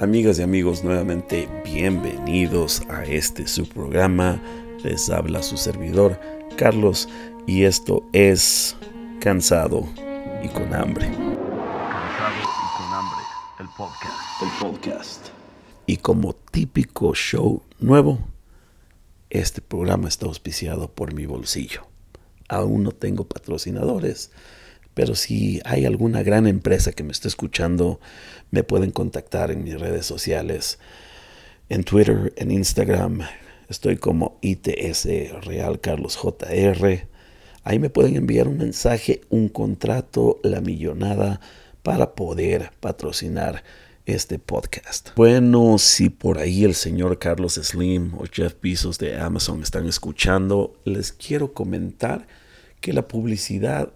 Amigas y amigos, nuevamente bienvenidos a este su programa. Les habla su servidor Carlos y esto es Cansado y con hambre. Cansado y con hambre, el podcast. El podcast. Y como típico show nuevo, este programa está auspiciado por mi bolsillo. Aún no tengo patrocinadores pero si hay alguna gran empresa que me esté escuchando, me pueden contactar en mis redes sociales, en Twitter, en Instagram. Estoy como ITS Real Carlos JR. Ahí me pueden enviar un mensaje, un contrato, la millonada para poder patrocinar este podcast. Bueno, si por ahí el señor Carlos Slim o Jeff Bezos de Amazon están escuchando, les quiero comentar que la publicidad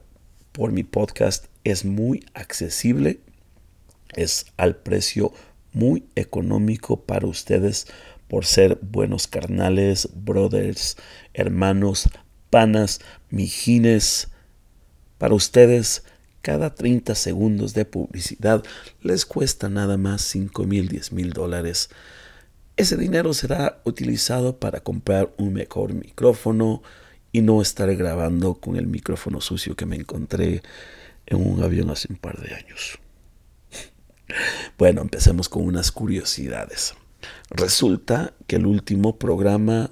por mi podcast es muy accesible, es al precio muy económico para ustedes por ser buenos carnales, brothers, hermanos, panas, mijines. Para ustedes, cada 30 segundos de publicidad les cuesta nada más 5 mil, 10 mil dólares. Ese dinero será utilizado para comprar un mejor micrófono, y no estaré grabando con el micrófono sucio que me encontré en un avión hace un par de años. Bueno, empecemos con unas curiosidades. Resulta que el último programa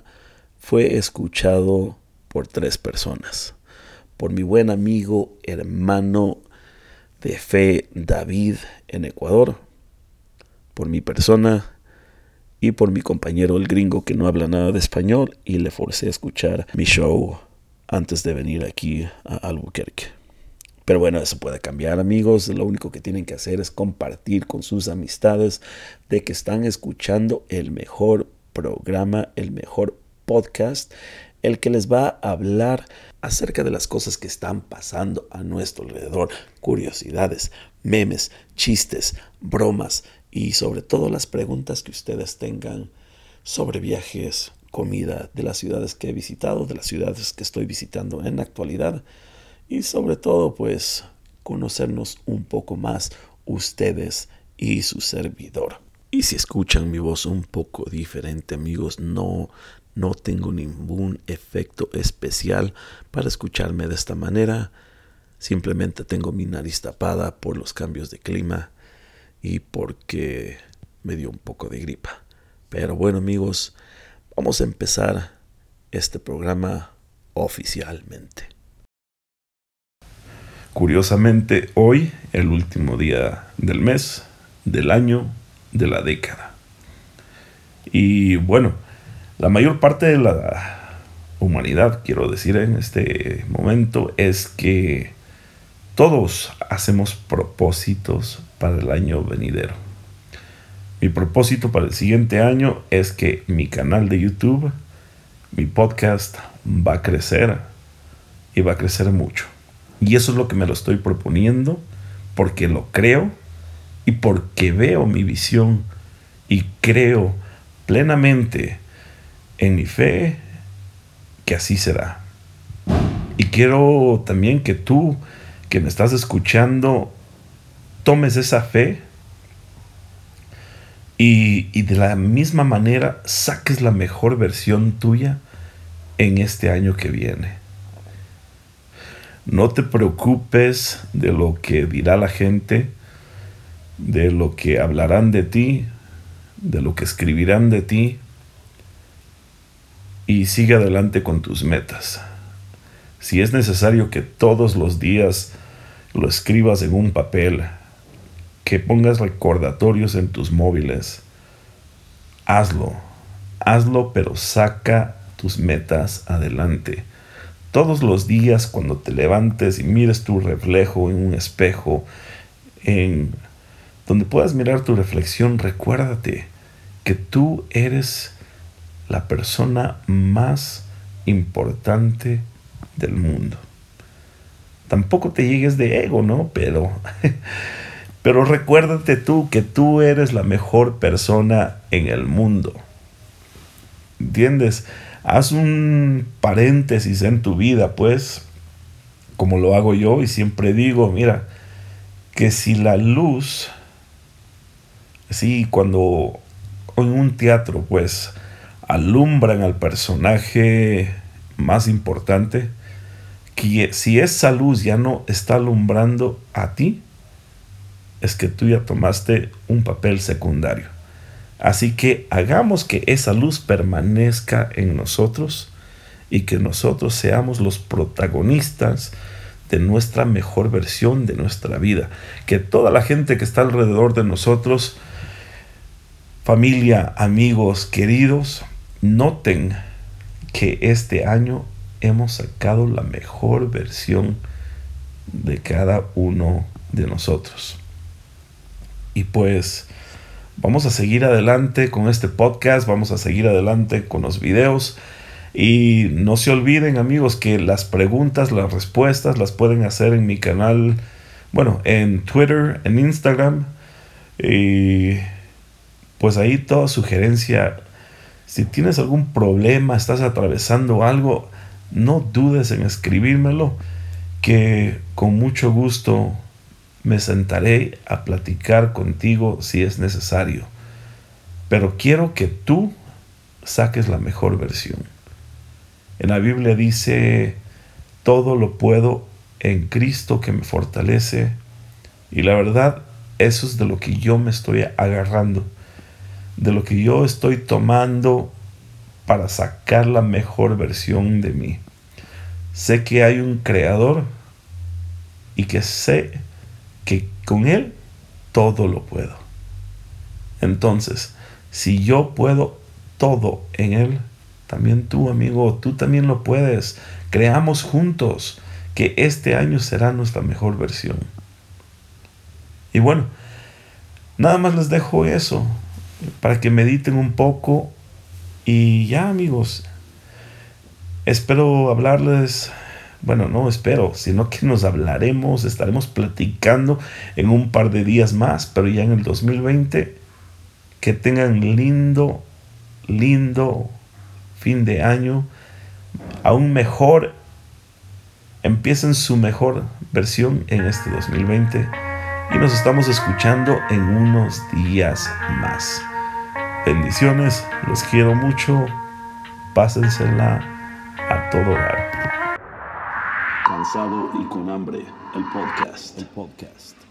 fue escuchado por tres personas. Por mi buen amigo, hermano de fe David en Ecuador. Por mi persona, y por mi compañero el gringo que no habla nada de español y le forcé a escuchar mi show antes de venir aquí a Albuquerque. Pero bueno, eso puede cambiar amigos. Lo único que tienen que hacer es compartir con sus amistades de que están escuchando el mejor programa, el mejor podcast, el que les va a hablar acerca de las cosas que están pasando a nuestro alrededor. Curiosidades, memes, chistes, bromas, y sobre todo las preguntas que ustedes tengan sobre viajes, comida, de las ciudades que he visitado, de las ciudades que estoy visitando en la actualidad y sobre todo pues conocernos un poco más ustedes y su servidor. Y si escuchan mi voz un poco diferente amigos, no no tengo ningún efecto especial para escucharme de esta manera. Simplemente tengo mi nariz tapada por los cambios de clima y porque me dio un poco de gripa. Pero bueno amigos, vamos a empezar este programa oficialmente. Curiosamente, hoy, el último día del mes, del año, de la década. Y bueno, la mayor parte de la humanidad, quiero decir en este momento, es que todos hacemos propósitos para el año venidero. Mi propósito para el siguiente año es que mi canal de YouTube, mi podcast va a crecer y va a crecer mucho. Y eso es lo que me lo estoy proponiendo porque lo creo y porque veo mi visión y creo plenamente en mi fe que así será. Y quiero también que tú que me estás escuchando tomes esa fe y, y, de la misma manera saques la mejor versión tuya en este año que viene. No te preocupes de lo que dirá la gente, de lo que hablarán de ti, de lo que escribirán de ti, y sigue adelante con tus metas. Si es necesario que todos los días lo escribas en un papel, que pongas recordatorios en tus móviles, hazlo. Hazlo, pero saca tus metas adelante. Todos los días cuando te levantes y mires tu reflejo en un espejo, en donde puedas mirar tu reflexión, recuérdate que tú eres la persona más importante del mundo. Tampoco te llegues de ego, ¿no? Pero, pero recuérdate tú que tú eres la mejor persona en el mundo. ¿Entiendes? Haz un paréntesis en tu vida, pues, como lo hago yo y siempre digo, mira, que si la luz Sí, cuando en un teatro pues alumbran al personaje más importante, que si esa luz ya no está alumbrando a ti, es que tú ya tomaste un papel secundario. Así que hagamos que esa luz permanezca en nosotros y que nosotros seamos los protagonistas de nuestra mejor versión de nuestra vida. Que toda la gente que está alrededor de nosotros, familia, amigos, queridos, noten que este año hemos sacado la mejor versión de cada uno de nosotros. Y pues vamos a seguir adelante con este podcast, vamos a seguir adelante con los videos. Y no se olviden amigos que las preguntas, las respuestas las pueden hacer en mi canal, bueno, en Twitter, en Instagram. Y pues ahí toda sugerencia, si tienes algún problema, estás atravesando algo, no dudes en escribírmelo, que con mucho gusto me sentaré a platicar contigo si es necesario. Pero quiero que tú saques la mejor versión. En la Biblia dice, todo lo puedo en Cristo que me fortalece. Y la verdad, eso es de lo que yo me estoy agarrando, de lo que yo estoy tomando para sacar la mejor versión de mí. Sé que hay un creador y que sé que con Él todo lo puedo. Entonces, si yo puedo todo en Él, también tú, amigo, tú también lo puedes. Creamos juntos que este año será nuestra mejor versión. Y bueno, nada más les dejo eso para que mediten un poco y ya amigos, espero hablarles bueno, no espero, sino que nos hablaremos, estaremos platicando en un par de días más, pero ya en el 2020, que tengan lindo, lindo fin de año, aún mejor, empiecen su mejor versión en este 2020 y nos estamos escuchando en unos días más. Bendiciones, los quiero mucho, pásensela a todo dar Cansado y con hambre, el podcast. El podcast.